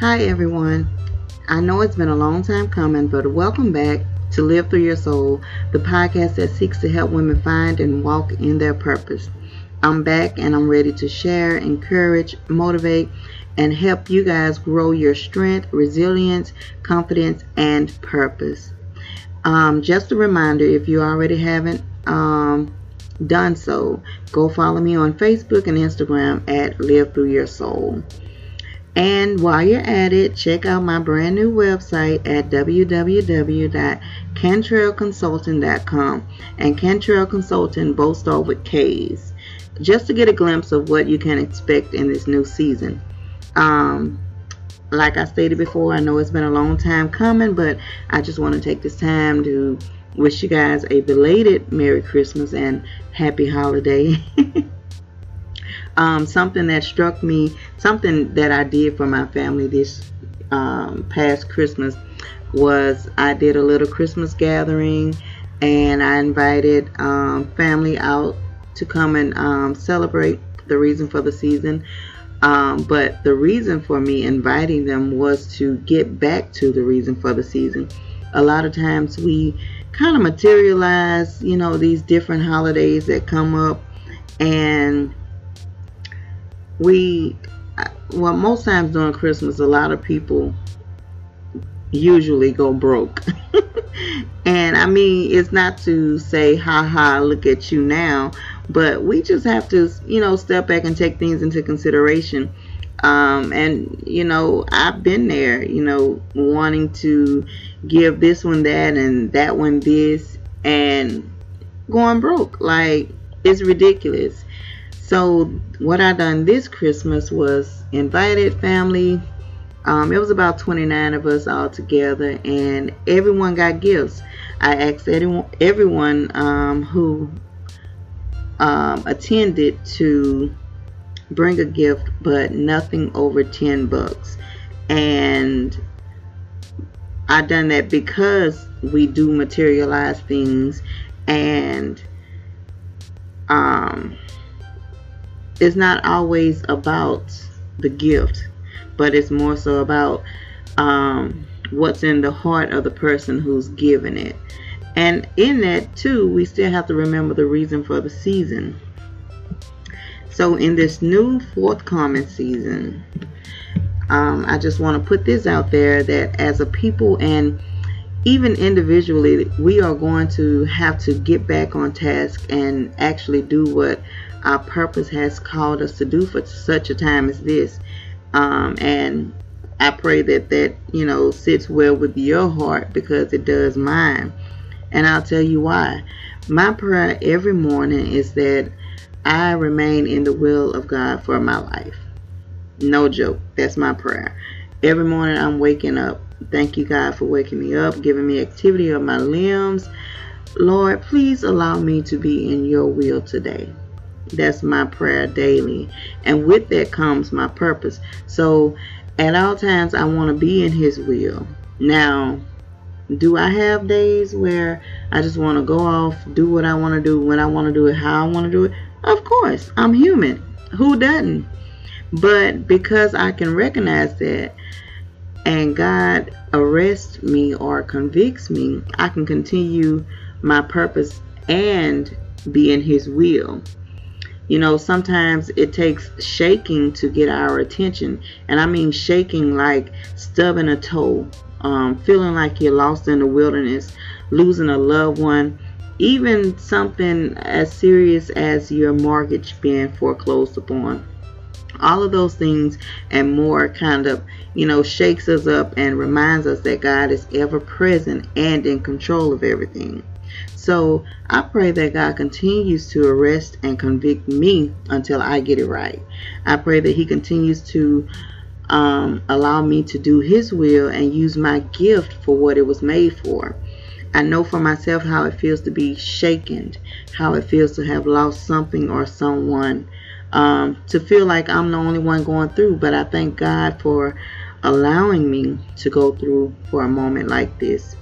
Hi, everyone. I know it's been a long time coming, but welcome back to Live Through Your Sole, the podcast that seeks to help women find and walk in their purpose. I'm back and I'm ready to share, encourage, motivate, and help you guys grow your strength, resilience, confidence, and purpose. Um, just a reminder if you already haven't um, done so, go follow me on Facebook and Instagram at Live Through Your Sole. And while you're at it, check out my brand new website at www.kantrellkonsulting.com. And Kantrell Konsulting both start with K's. Just to get a glimpse of what you can expect in this new season. Um, like I stated before, I know it's been a long time coming, but I just want to take this time to wish you guys a belated Merry Christmas and Happy Holiday. um, something that struck me, something that I did for my family this um, past Christmas was I did a little Christmas gathering and I invited um, family out to come and um, celebrate the reason for the season. Um, but the reason for me inviting them was to get back to the reason for the season. A lot of times we kind of materialize, you know, these different holidays that come up and we well most times during christmas a lot of people usually go broke. And i mean it's not to say ha ha look at you now but we just have to you know step back and take things into consideration. Um, and you know i've been there you know wanting to give this one that and that one this and going broke. Like it's ridiculous so what I done this Christmas was invited family. Um, it was about 29 of us all together, and everyone got gifts. I asked everyone, everyone um, who um, attended to bring a gift, but nothing over 10 bucks. And I done that because we do materialize things, and um it's not always about the gift, but it's more so about um, what's in the heart of the person who's giving it. And in that, too, we still have to remember the reason for the season. So, in this new forthcoming season, um, I just want to put this out there that as a people and even individually, we are going to have to get back on task and actually do what our purpose has called us to do for such a time as this. Um, and I pray that that, you know, sits well with your heart because it does mine. And I'll tell you why. My prayer every morning is that I remain in the will of God for my life. No joke. That's my prayer. Every morning I'm waking up. Thank you, God, for waking me up, giving me activity of my limbs. Lord, please allow me to be in your will today. That's my prayer daily. And with that comes my purpose. So at all times, I want to be in His will. Now, do I have days where I just want to go off, do what I want to do, when I want to do it, how I want to do it? Of course, I'm human. Who doesn't? But because I can recognize that and God arrests me or convicts me, I can continue my purpose and be in His will. You know, sometimes it takes shaking to get our attention. And I mean shaking like stubbing a toe, um, feeling like you're lost in the wilderness, losing a loved one, even something as serious as your mortgage being foreclosed upon. All of those things and more kind of, you know, shakes us up and reminds us that God is ever present and in control of everything. So I pray that God continues to arrest and convict me until I get it right. I pray that He continues to um, allow me to do His will and use my gift for what it was made for. I know for myself how it feels to be shaken, how it feels to have lost something or someone, um, to feel like I'm the only one going through. But I thank God for allowing me to go through for a moment like this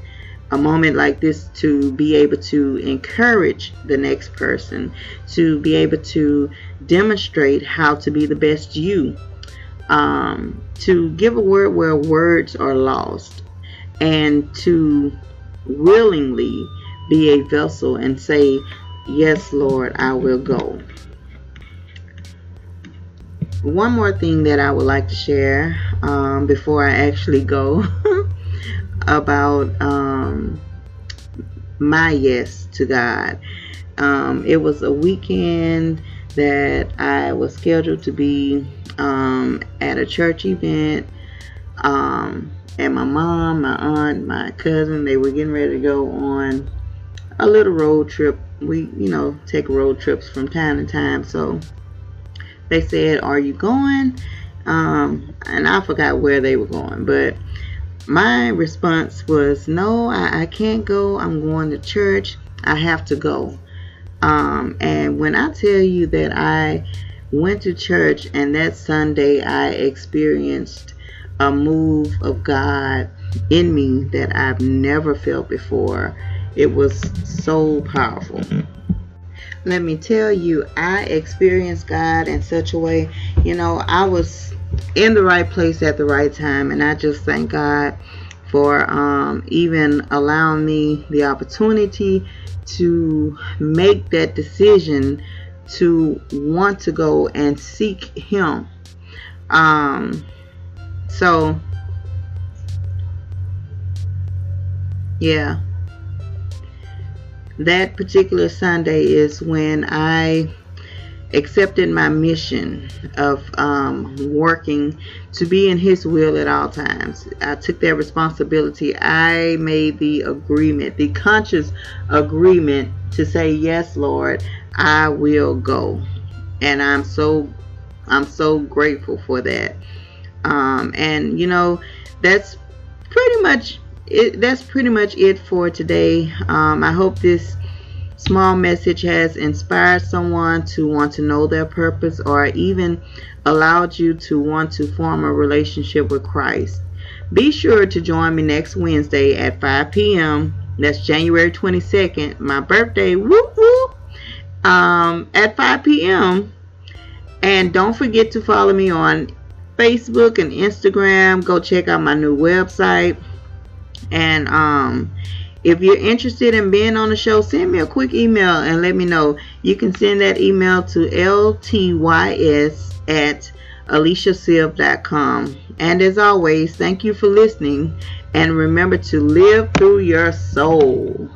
a moment like this to be able to encourage the next person, to be able to demonstrate how to be the best you. um, to give a word where words are lost and to willingly be a vessel and say, Yes, Lord, I will go. One more thing that I would like to share um, before I actually go about um, my yes to God. Um, it was a weekend that I was scheduled to be um, at a church event. Um, and my mom, my aunt, my cousin, they were getting ready to go on a little road trip. We, you know, take road trips from time to time. So they said, Are you going? Um, and I forgot where they were going, but my response was, No, I, I can't go. I'm going to church. I have to go. Um, and when I tell you that I went to church and that Sunday I experienced a move of God in me that I've never felt before, it was so powerful. Let me tell you, I experienced God in such a way, you know, I was in the right place at the right time, and I just thank God for um, even allowing me the opportunity to make that decision to want to go and seek him. Um so yeah. That particular sunday is when i accepted my mission of um, working to be in His will at all times. I took that responsibility. I made the agreement, the conscious agreement to say, Yes, Lord, I will go. And I'm so I'm so grateful for that. Um, and you know, that's pretty much it, that's pretty much it for today. Um, I hope this small message has inspired someone to want to know their purpose or even allowed you to want to form a relationship with Christ. Be sure to join me next Wednesday at 5 p.m. That's January 22nd, my birthday. Whoop whoop. Um, at 5 p.m. And don't forget to follow me on Facebook and Instagram. Go check out my new website. And um, if you're interested in being on the show, send me a quick email and let me know. You can send that email to ltys at aliciasylve.com. And as always, thank you for listening. And remember to live through your soul.